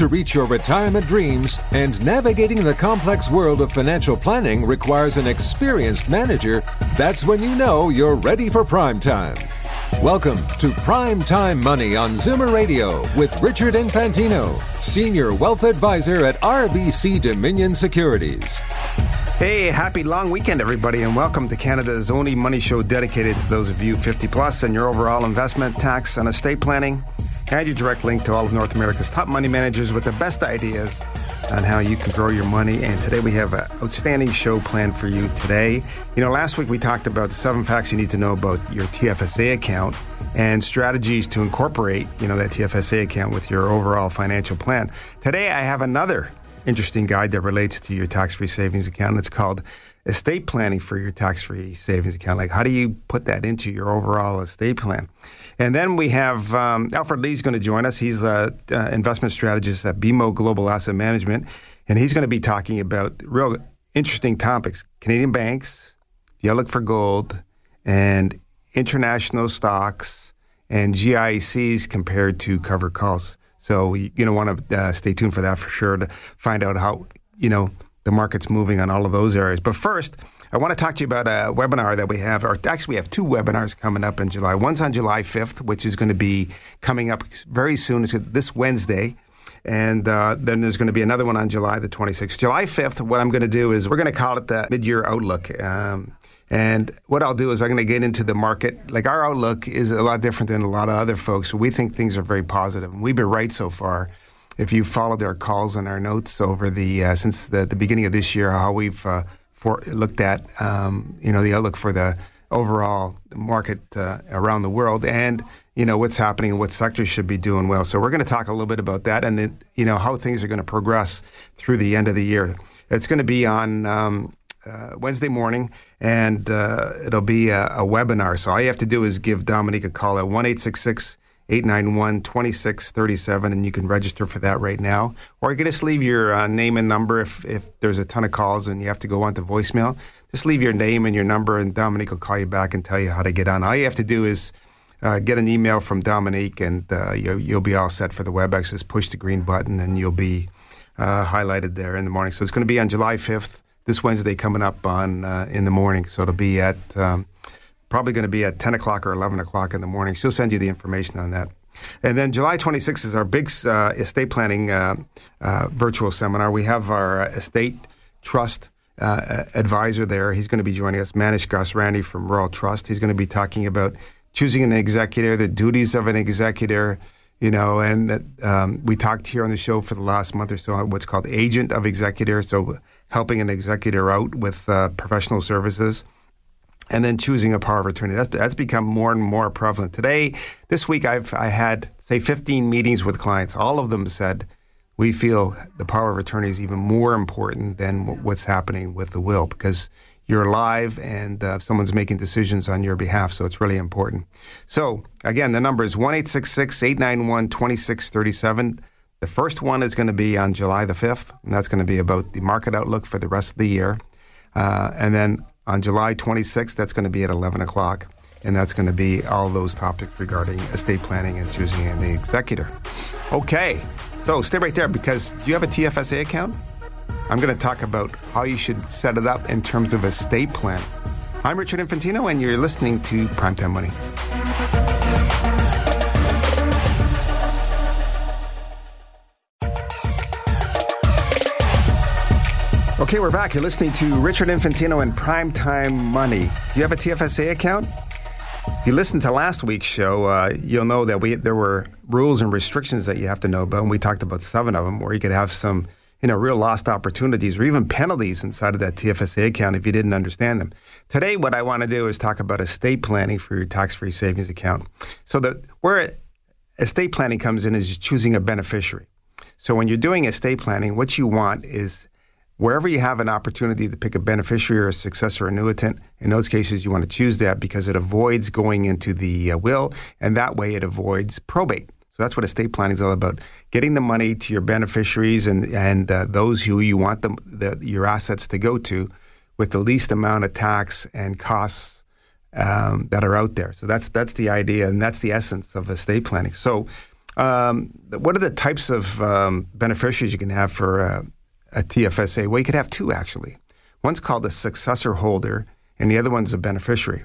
to reach your retirement dreams and navigating the complex world of financial planning requires an experienced manager, that's when you know you're ready for prime time. Welcome to Prime Time Money on Zoomer Radio with Richard Infantino, Senior Wealth Advisor at RBC Dominion Securities. Hey, happy long weekend, everybody, and welcome to Canada's only money show dedicated to those of you 50 plus and your overall investment, tax, and estate planning and your direct link to all of North America's top money managers with the best ideas on how you can grow your money. And today we have an outstanding show planned for you today. You know, last week we talked about the seven facts you need to know about your TFSA account and strategies to incorporate, you know, that TFSA account with your overall financial plan. Today I have another interesting guide that relates to your tax-free savings account. It's called estate planning for your tax-free savings account. Like, how do you put that into your overall estate plan? And then we have um, Alfred Lee's going to join us. He's an uh, investment strategist at BMO Global Asset Management, and he's going to be talking about real interesting topics: Canadian banks, the outlook for gold, and international stocks and GICs compared to covered calls. So you're going to want to uh, stay tuned for that for sure to find out how you know the market's moving on all of those areas. But first. I want to talk to you about a webinar that we have, or actually, we have two webinars coming up in July. One's on July 5th, which is going to be coming up very soon. It's this Wednesday. And uh, then there's going to be another one on July the 26th. July 5th, what I'm going to do is we're going to call it the mid year outlook. Um, and what I'll do is I'm going to get into the market. Like our outlook is a lot different than a lot of other folks. We think things are very positive, and we've been right so far. If you followed our calls and our notes over the uh, since the, the, beginning of this year, how we've uh, for, looked at um, you know the outlook for the overall market uh, around the world and you know what's happening and what sectors should be doing well. So we're going to talk a little bit about that and you know how things are going to progress through the end of the year. It's going to be on um, uh, Wednesday morning and uh, it'll be a, a, webinar. So all you have to do is give Dominique a call at one eight six six 891 2637, and you can register for that right now. Or you can just leave your uh, name and number if, if there's a ton of calls and you have to go on to voicemail. Just leave your name and your number, and Dominique will call you back and tell you how to get on. All you have to do is uh, get an email from Dominique, and uh, you'll, you'll, be all set for the WebEx. Just push the green button, and you'll be uh, highlighted there in the morning. So it's going to be on July 5th, this Wednesday coming up on uh, in the morning. So it'll be at um, probably going to be at 10 o'clock or 11 o'clock in the morning. She'll send you the information on that. And then July 26th is our big uh, estate planning uh, uh, virtual seminar. We have our estate trust uh, advisor there. He's going to be joining us, Manish Gosrani from Royal Trust. He's going to be talking about choosing an executor, the duties of an executor, you know, and um, we talked here on the show for the last month or so on what's called agent of executor, so helping an executor out with uh, professional services and then choosing a power of attorney. That's, that's become more and more prevalent. Today, this week, I've I had, say, 15 meetings with clients. All of them said, we feel the power of attorney is even more important than what's happening with the will because you're alive and uh, someone's making decisions on your behalf. So it's really important. So again, the number is 1 891 2637. The first one is going to be on July the 5th, and that's going to be about the market outlook for the rest of the year. Uh, and then on July 26th, that's going to be at 11 o'clock. And that's going to be all those topics regarding estate planning and choosing an executor. Okay, so stay right there because do you have a TFSA account? I'm going to talk about how you should set it up in terms of estate plan. I'm Richard Infantino, and you're listening to Primetime Money. Okay, we're back. You're listening to Richard Infantino and Primetime Money. Do you have a TFSA account? If you listened to last week's show, uh, you'll know that we there were rules and restrictions that you have to know about, and we talked about seven of them, where you could have some, you know, real lost opportunities or even penalties inside of that TFSA account if you didn't understand them. Today, what I want to do is talk about estate planning for your tax-free savings account. So that where estate planning comes in is choosing a beneficiary. So when you're doing estate planning, what you want is Wherever you have an opportunity to pick a beneficiary or a successor annuitant, in those cases, you want to choose that because it avoids going into the uh, will, and that way it avoids probate. So that's what estate planning is all about: getting the money to your beneficiaries and and uh, those who you want the, your assets to go to, with the least amount of tax and costs um, that are out there. So that's that's the idea, and that's the essence of estate planning. So, um, what are the types of um, beneficiaries you can have for uh, a TFSA? Well, you could have two actually. One's called a successor holder, and the other one's a beneficiary.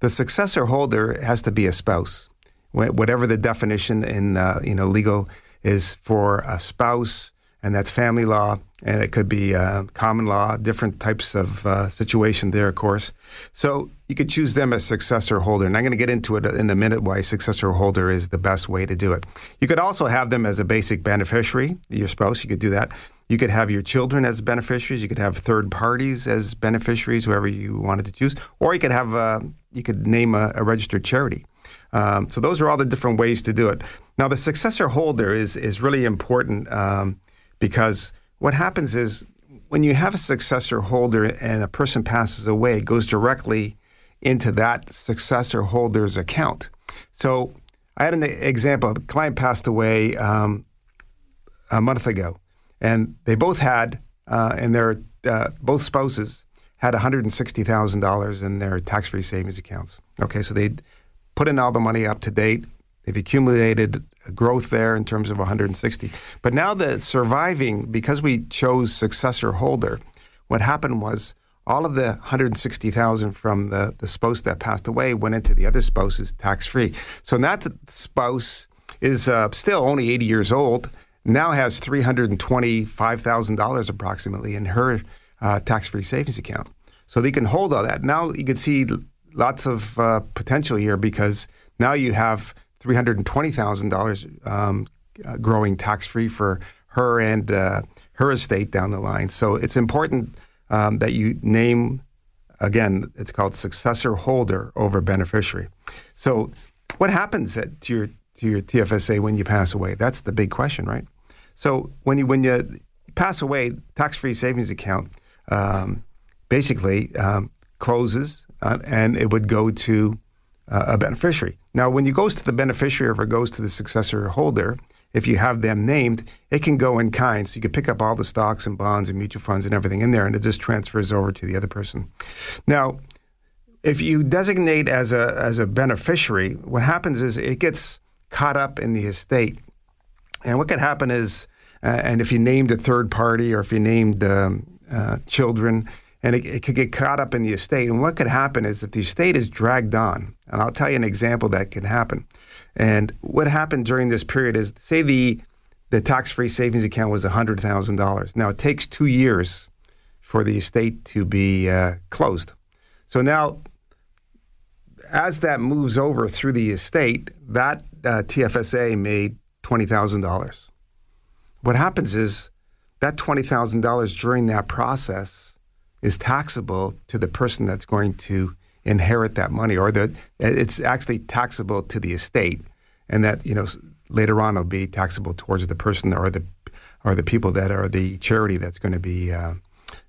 The successor holder has to be a spouse, whatever the definition in uh, you know legal is for a spouse, and that's family law, and it could be uh, common law, different types of uh, situation there, of course. So you could choose them as successor holder, and I'm going to get into it in a minute why successor holder is the best way to do it. You could also have them as a basic beneficiary, your spouse. You could do that. You could have your children as beneficiaries. You could have third parties as beneficiaries, whoever you wanted to choose, or you could have uh, you could name a, a registered charity. Um, so those are all the different ways to do it. Now the successor holder is is really important um, because what happens is when you have a successor holder and a person passes away, it goes directly into that successor holder's account. So I had an example. A client passed away um, a month ago, and they both had, uh, and their uh, both spouses had $160,000 in their tax-free savings accounts. Okay, so they put in all the money up to date. They've accumulated growth there in terms of 160. But now the surviving, because we chose successor holder, what happened was all of the 160,000 from the, the spouse that passed away went into the other spouse's tax free. So that spouse is uh, still only 80 years old now has $325,000 approximately in her uh, tax free savings account. So they can hold all that. Now you can see lots of uh, potential here because now you have $320,000 um, uh, growing tax free for her and uh, her estate down the line. So it's important um, that you name, again, it's called successor holder over beneficiary. So what happens at, to your to your TFSA when you pass away? That's the big question, right? So when you when you pass away, tax free savings account um, basically um, closes uh, and it would go to uh, a beneficiary. Now, when you goes to the beneficiary or goes to the successor holder, if you have them named, it can go in kind. So you can pick up all the stocks and bonds and mutual funds and everything in there, and it just transfers over to the other person. Now, if you designate as a as a beneficiary, what happens is it gets caught up in the estate and what could happen is, uh, and if you named a third party or if you named um, uh, children, and it, it, could get caught up in the estate. And what could happen is if the estate is dragged on, and I'll tell you an example that can happen. And what happened during this period is, say the the tax-free savings account was hundred thousand dollars. Now it takes two years for the estate to be uh, closed. So now, as that moves over through the estate, that uh, TFSA made $20,000. What happens is that $20,000 during that process is taxable to the person that's going to inherit that money, or that it's actually taxable to the estate, and that you know later on it'll be taxable towards the person or the or the people that are the charity that's going to be uh,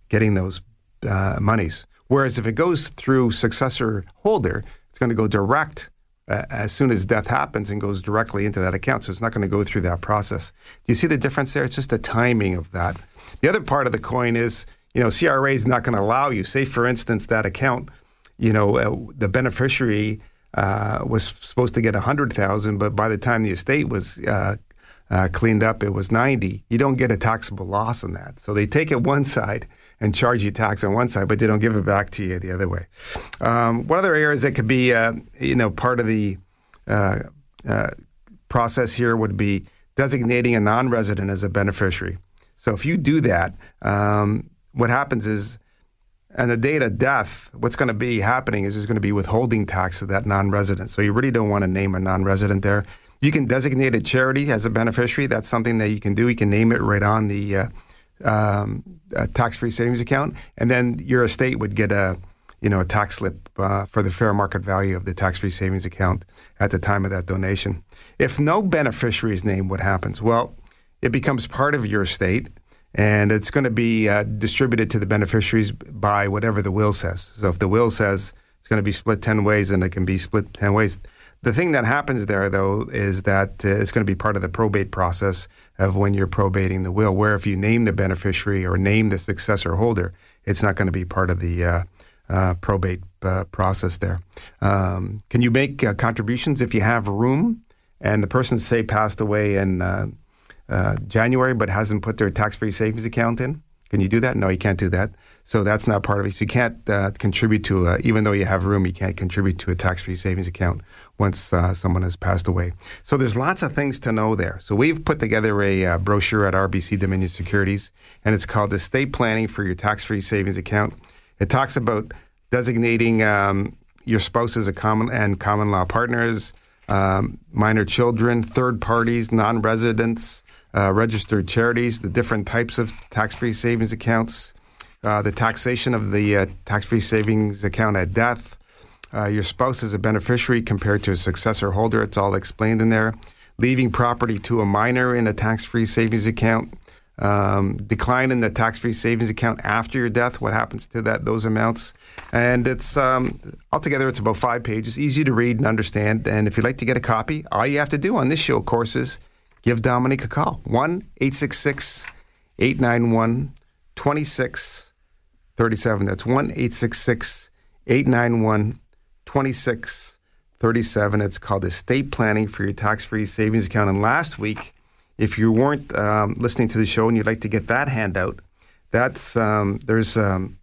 getting those uh, monies. Whereas if it goes through successor holder, it's going to go direct uh, as soon as death happens and goes directly into that account. So it's not going to go through that process. Do you see the difference there? It's just the timing of that. The other part of the coin is, you know, CRA is not going to allow you. Say, for instance, that account, you know, uh, the beneficiary uh, was supposed to get a hundred thousand, but by the time the estate was uh, uh, cleaned up, it was ninety. You don't get a taxable loss on that. So they take it one side and charge you tax on one side, but they don't give it back to you the other way. Um, what other areas that could be, uh, you know, part of the process here would be designating a non-resident as a beneficiary. So if you do that, um, what happens is, on the date of death, what's going to be happening is there's going to be withholding tax to that non-resident. So you really don't want to name a non-resident there. You can designate a charity as a beneficiary. That's something that you can do. You can name it right on the uh, um, tax-free savings account, and then your estate would get a you know a tax slip uh, for the fair market value of the tax-free savings account at the time of that donation. If no beneficiary is named, what happens? Well, it becomes part of your estate, and it's going to be uh, distributed to the beneficiaries by whatever the will says. So if the will says it's going to be split 10 ways, then it can be split 10 ways. The thing that happens there, though, is that uh, it's going to be part of the probate process of when you're probating the will, where if you name the beneficiary or name the successor holder, it's not going to be part of the uh, uh, probate uh, process there. Um, can you make uh, contributions if you have room and the person, say, passed away in uh, January but hasn't put their tax free savings account in? Can you do that? No, you can't do that. So that's not part of it. So you can't uh, contribute to, a, even though you have room, you can't contribute to a tax-free savings account once uh, someone has passed away. So there's lots of things to know there. So we've put together a uh, brochure at RBC Dominion Securities, and it's called Estate Planning for Your Tax-Free Savings Account. It talks about designating um, your spouse as a common and common law partners, um, minor children, third parties, non-residents, uh, registered charities, the different types of tax-free savings accounts uh, the taxation of the uh, tax free savings account at death, uh, your spouse is a beneficiary compared to a successor holder. It's all explained in there. Leaving property to a minor in a tax free savings account. Um, decline in the tax-free savings account after your death. What happens to that those amounts? And it's um, altogether it's about five pages, easy to read and understand. And if you'd like to get a copy, all you have to do on this show, of course, is give Dominique a call one eight six six eight nine one twenty six 37. That's 1 866 891 2637. It's called estate planning for your tax free savings account. And last week, if you weren't um, listening to the show and you'd like to get that handout, that's um, there's um,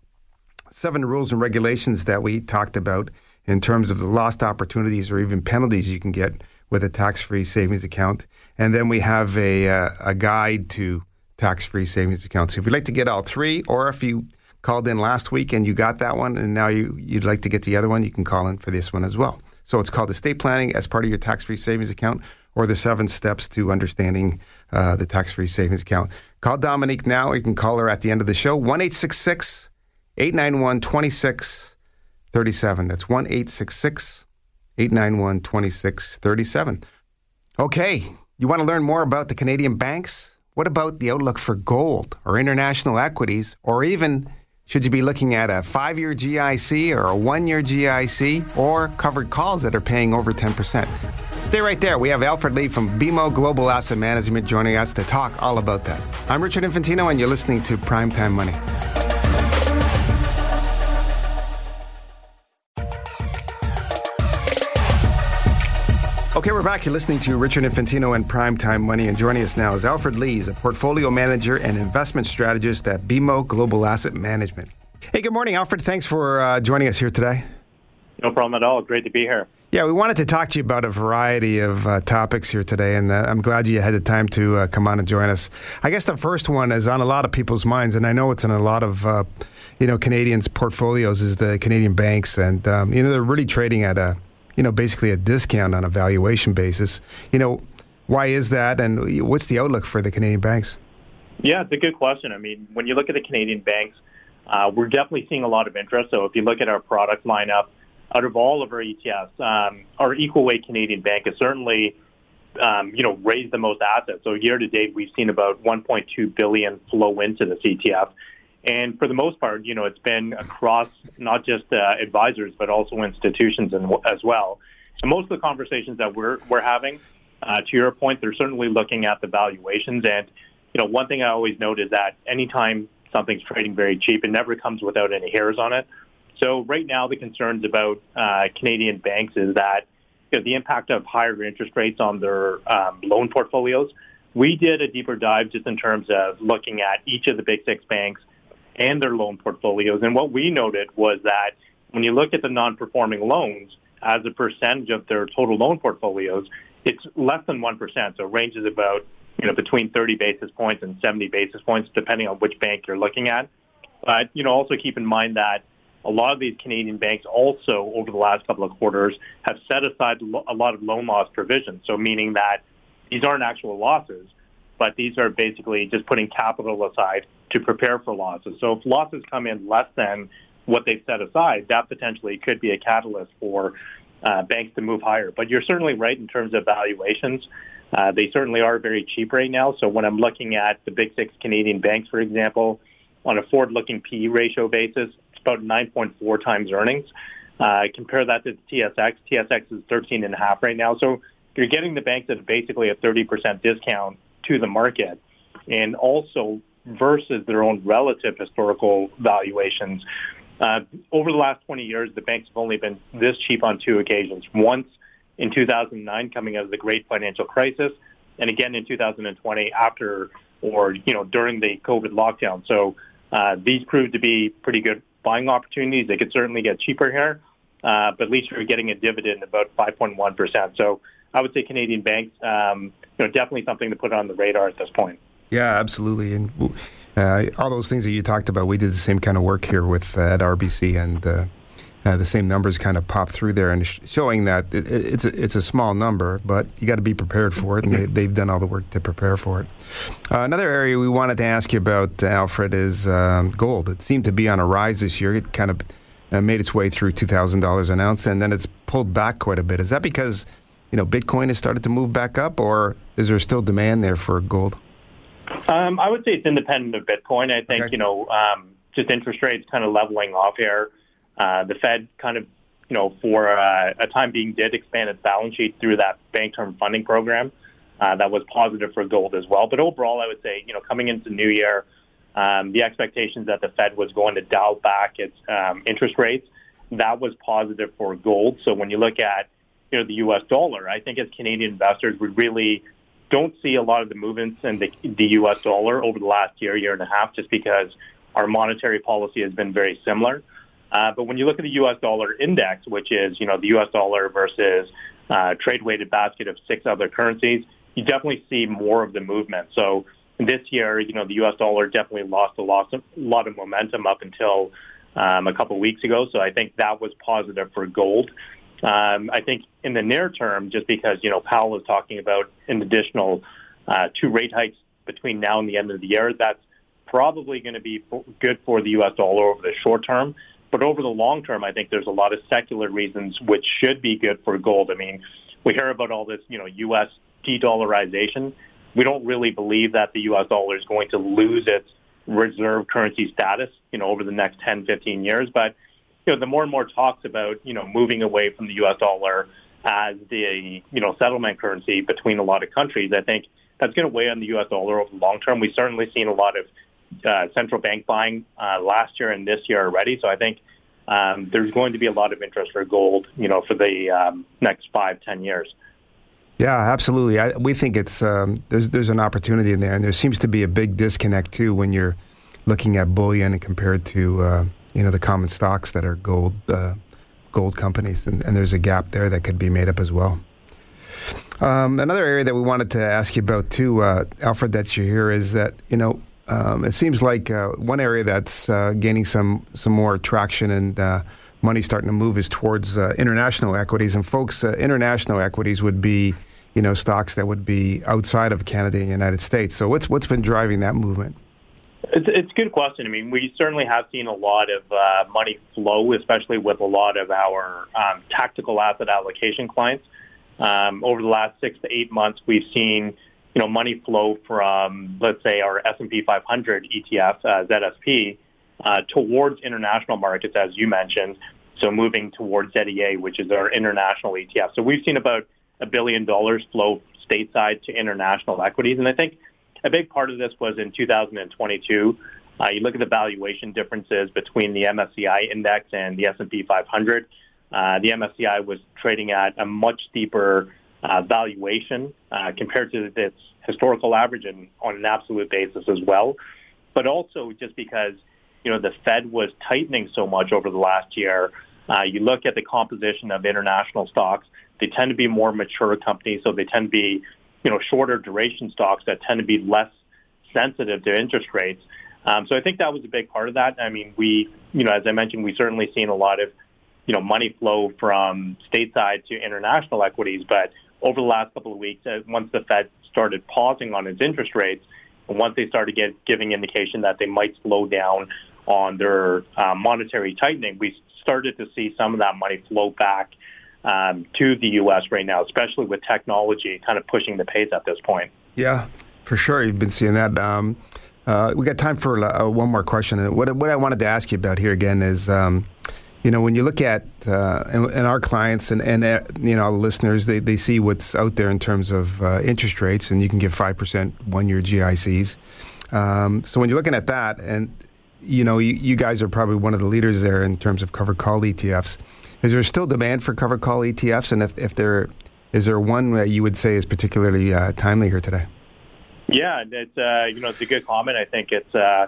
seven rules and regulations that we talked about in terms of the lost opportunities or even penalties you can get with a tax-free savings account. And then we have a, uh, a guide to tax-free savings accounts. So if you'd like to get all three, or if you called in last week and you got that one, and now you, you'd like to get the other one, you can call in for this one as well. So it's called estate planning as part of your tax free savings account or the seven steps to understanding uh, the tax free savings account. Call Dominique now. You can call her at the end of the show 1 891 2637. That's 1 891 2637. Okay, you want to learn more about the Canadian banks? What about the outlook for gold or international equities or even should you be looking at a five year GIC or a one year GIC or covered calls that are paying over 10%? Stay right there. We have Alfred Lee from BMO Global Asset Management joining us to talk all about that. I'm Richard Infantino, and you're listening to Primetime Money. Okay, we're back. You're listening to Richard Infantino and Primetime Money, and joining us now is Alfred Lees, a portfolio manager and investment strategist at BMO Global Asset Management. Hey, good morning, Alfred. Thanks for uh, joining us here today. No problem at all. Great to be here. Yeah, we wanted to talk to you about a variety of uh, topics here today, and uh, I'm glad you had the time to uh, come on and join us. I guess the first one is on a lot of people's minds, and I know it's in a lot of uh, you know Canadians' portfolios is the Canadian banks, and um, you know they're really trading at a you know, basically a discount on a valuation basis. You know, why is that, and what's the outlook for the Canadian banks? Yeah, it's a good question. I mean, when you look at the Canadian banks, uh, we're definitely seeing a lot of interest. So if you look at our product lineup, out of all of our ETFs, um, our equal weight Canadian bank has certainly, um, you know, raised the most assets. So year to date, we've seen about 1.2 billion flow into this ETF. And for the most part, you know, it's been across not just uh, advisors, but also institutions and, as well. And most of the conversations that we're, we're having, uh, to your point, they're certainly looking at the valuations. And, you know, one thing I always note is that anytime something's trading very cheap, it never comes without any hairs on it. So right now, the concerns about uh, Canadian banks is that you know, the impact of higher interest rates on their um, loan portfolios. We did a deeper dive just in terms of looking at each of the big six banks and their loan portfolios. And what we noted was that when you look at the non-performing loans as a percentage of their total loan portfolios, it's less than 1%. So it ranges about, you know, between 30 basis points and 70 basis points, depending on which bank you're looking at. But, you know, also keep in mind that a lot of these Canadian banks also, over the last couple of quarters, have set aside a lot of loan loss provisions. So meaning that these aren't actual losses, but these are basically just putting capital aside to prepare for losses. So if losses come in less than what they've set aside, that potentially could be a catalyst for uh, banks to move higher. But you're certainly right in terms of valuations. Uh, they certainly are very cheap right now. So when I'm looking at the big six Canadian banks, for example, on a forward-looking PE ratio basis, it's about 9.4 times earnings. Uh, compare that to the TSX. TSX is 13 and a half right now. So you're getting the banks at basically a 30% discount to the market, and also versus their own relative historical valuations. Uh, over the last 20 years, the banks have only been this cheap on two occasions. Once in 2009, coming out of the great financial crisis, and again in 2020 after or you know during the COVID lockdown. So uh, these proved to be pretty good buying opportunities. They could certainly get cheaper here, uh, but at least you're getting a dividend about 5.1 percent. So I would say Canadian banks, um, you know, definitely something to put on the radar at this point. Yeah, absolutely. And uh, all those things that you talked about, we did the same kind of work here with uh, at RBC, and uh, uh, the same numbers kind of pop through there, and sh- showing that it, it's a, it's a small number, but you got to be prepared for it, and they, have done all the work to prepare for it. Uh, another area we wanted to ask you about, Alfred, is um, gold. It seemed to be on a rise this year. It kind of uh, made its way through two thousand dollars an ounce, and then it's pulled back quite a bit. Is that because you know Bitcoin has started to move back up, or is there still demand there for gold? Um, I would say it's independent of Bitcoin. I think, okay. you know, um, just interest rates kind of leveling off here. Uh, the Fed kind of, you know, for uh, a time being did expand its balance sheet through that bank term funding program. Uh, that was positive for gold as well. But overall, I would say, you know, coming into new year, um, the expectations that the Fed was going to dial back its um, interest rates, that was positive for gold. So when you look at, you know, the U.S. dollar, I think as Canadian investors, we really don't see a lot of the movements in the, the U.S. dollar over the last year, year and a half, just because our monetary policy has been very similar. Uh, but when you look at the U.S. dollar index, which is you know the U.S. dollar versus uh, trade-weighted basket of six other currencies, you definitely see more of the movement. So this year, you know the U.S. dollar definitely lost a lot of, lot of momentum up until um, a couple of weeks ago. So I think that was positive for gold. Um, I think in the near term, just because you know Powell is talking about an additional uh, two rate hikes between now and the end of the year, that's probably going to be good for the U.S. dollar over the short term. But over the long term, I think there's a lot of secular reasons which should be good for gold. I mean, we hear about all this, you know, U.S. de-dollarization. We don't really believe that the U.S. dollar is going to lose its reserve currency status, you know, over the next 10, 15 years. But you know, the more and more talks about, you know, moving away from the U.S. dollar as the, you know, settlement currency between a lot of countries, I think that's going to weigh on the U.S. dollar over the long term. We've certainly seen a lot of uh, central bank buying uh, last year and this year already. So I think um, there's going to be a lot of interest for gold, you know, for the um, next five, ten years. Yeah, absolutely. I, we think it's um, there's there's an opportunity in there, and there seems to be a big disconnect too when you're looking at bullion and compared to uh, you know the common stocks that are gold uh, gold companies, and, and, there's a gap there that could be made up as well. Um, another area that we wanted to ask you about too, uh, Alfred, that you hear is that you know um, it seems like uh, one area that's uh, gaining some some more traction and uh, money starting to move is towards uh, international equities, and folks, international equities would be you know stocks that would be outside of Canada and the United States. So what's what's been driving that movement? It's, it's a good question. I mean, we certainly have seen a lot of uh, money flow, especially with a lot of our um, tactical asset allocation clients. Um, over the last six to eight months, we've seen you know money flow from let's say our S&P 500 ETF, uh, ZSP, uh, towards international markets, as you mentioned. So moving towards ZEA, which is our international ETF. So we've seen about a billion dollars flow stateside to international equities, and I think a big part of this was in 2022. Uh, you look at the valuation differences between the MSCI index and the S&P 500. Uh, the MSCI was trading at a much steeper uh, valuation uh, compared to its historical average and on an absolute basis as well. But also just because you know the Fed was tightening so much over the last year. Uh, you look at the composition of international stocks; they tend to be more mature companies, so they tend to be you know, shorter duration stocks that tend to be less sensitive to interest rates. Um, so I think that was a big part of that. I mean, we, you know, as I mentioned, we certainly seen a lot of, you know, money flow from stateside to international equities. But over the last couple of weeks, uh, once the Fed started pausing on its interest rates, and once they started get, giving indication that they might slow down on their uh, monetary tightening, we started to see some of that money flow back um, to the U.S. right now, especially with technology kind of pushing the pace at this point. Yeah, for sure. You've been seeing that. Um, uh, we got time for uh, one more question. What, what I wanted to ask you about here again is, um, you know, when you look at uh, and, and, our clients and, and uh, you know, listeners, they, they see what's out there in terms of uh, interest rates, and you can give 5% one year GICs. Um, so when you're looking at that, and, you know, you, you guys are probably one of the leaders there in terms of covered call ETFs. Is there still demand for covered call ETFs? And if, if there is there one that you would say is particularly uh, timely here today? Yeah, it's uh, you know it's a good comment. I think it's uh,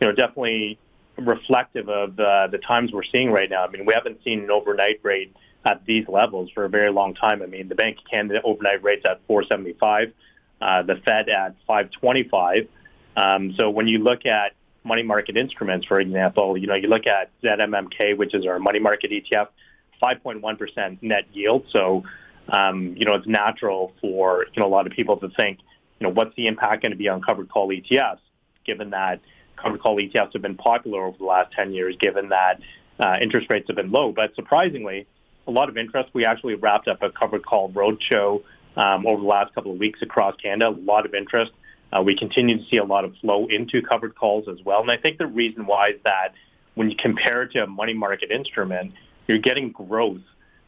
you know definitely reflective of uh, the times we're seeing right now. I mean, we haven't seen an overnight rate at these levels for a very long time. I mean, the Bank of Canada overnight rates at 475, uh, the Fed at 525. Um, so when you look at money market instruments, for example, you know you look at ZMMK, which is our money market ETF, 5.1% net yield. So um, you know it's natural for you know a lot of people to think you know, what's the impact going to be on covered call ETFs, given that covered call ETFs have been popular over the last 10 years, given that uh, interest rates have been low. But surprisingly, a lot of interest. We actually wrapped up a covered call roadshow um, over the last couple of weeks across Canada. A lot of interest. Uh, we continue to see a lot of flow into covered calls as well. And I think the reason why is that when you compare it to a money market instrument, you're getting growth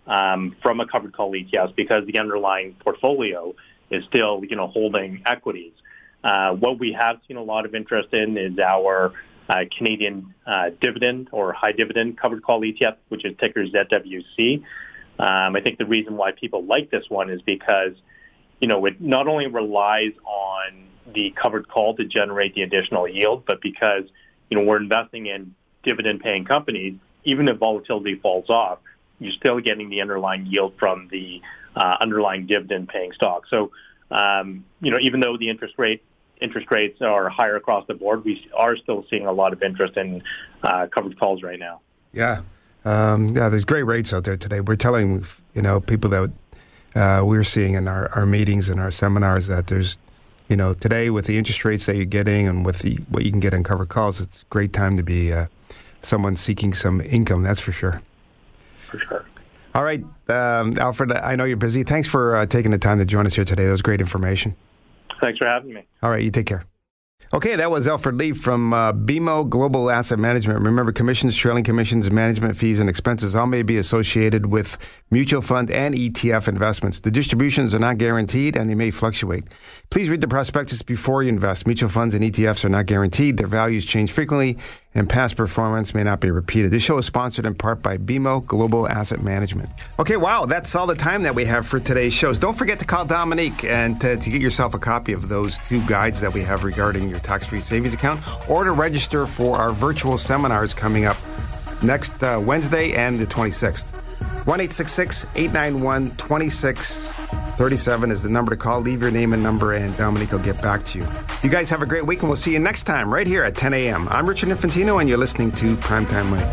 um, from a covered call ETF because the underlying portfolio is still, you know, holding equities. Uh, what we have seen a lot of interest in is our uh, Canadian uh, dividend or high dividend covered call ETF, which is ticker ZWC. Um, I think the reason why people like this one is because, you know, it not only relies on the covered call to generate the additional yield, but because, you know, we're investing in dividend paying companies, even if volatility falls off, you're still getting the underlying yield from the uh, underlying dividend paying stock. So, um, you know, even though the interest rate interest rates are higher across the board, we are still seeing a lot of interest in uh, covered calls right now. Yeah. Um, yeah, there's great rates out there today. We're telling you know people that uh, we're seeing in our, our meetings and our seminars that there's you know today with the interest rates that you're getting and with the, what you can get in covered calls, it's a great time to be uh, someone seeking some income. That's for sure. For sure. All right, um, Alfred, I know you're busy. Thanks for uh, taking the time to join us here today. That was great information. Thanks for having me. All right, you take care. Okay, that was Alfred Lee from uh, BMO Global Asset Management. Remember, commissions, trailing commissions, management fees, and expenses all may be associated with mutual fund and ETF investments. The distributions are not guaranteed and they may fluctuate. Please read the prospectus before you invest. Mutual funds and ETFs are not guaranteed. Their values change frequently and past performance may not be repeated. This show is sponsored in part by BMO Global Asset Management. Okay, wow, that's all the time that we have for today's shows. Don't forget to call Dominique and to, to get yourself a copy of those two guides that we have regarding your tax free savings account or to register for our virtual seminars coming up next uh, Wednesday and the 26th. 1 891 2637 is the number to call. Leave your name and number, and Dominique will get back to you. You guys have a great week, and we'll see you next time right here at 10 a.m. I'm Richard Infantino, and you're listening to Primetime Money.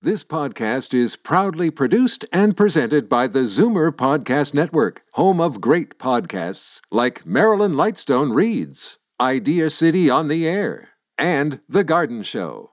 This podcast is proudly produced and presented by the Zoomer Podcast Network, home of great podcasts like Marilyn Lightstone Reads, Idea City on the Air, and The Garden Show.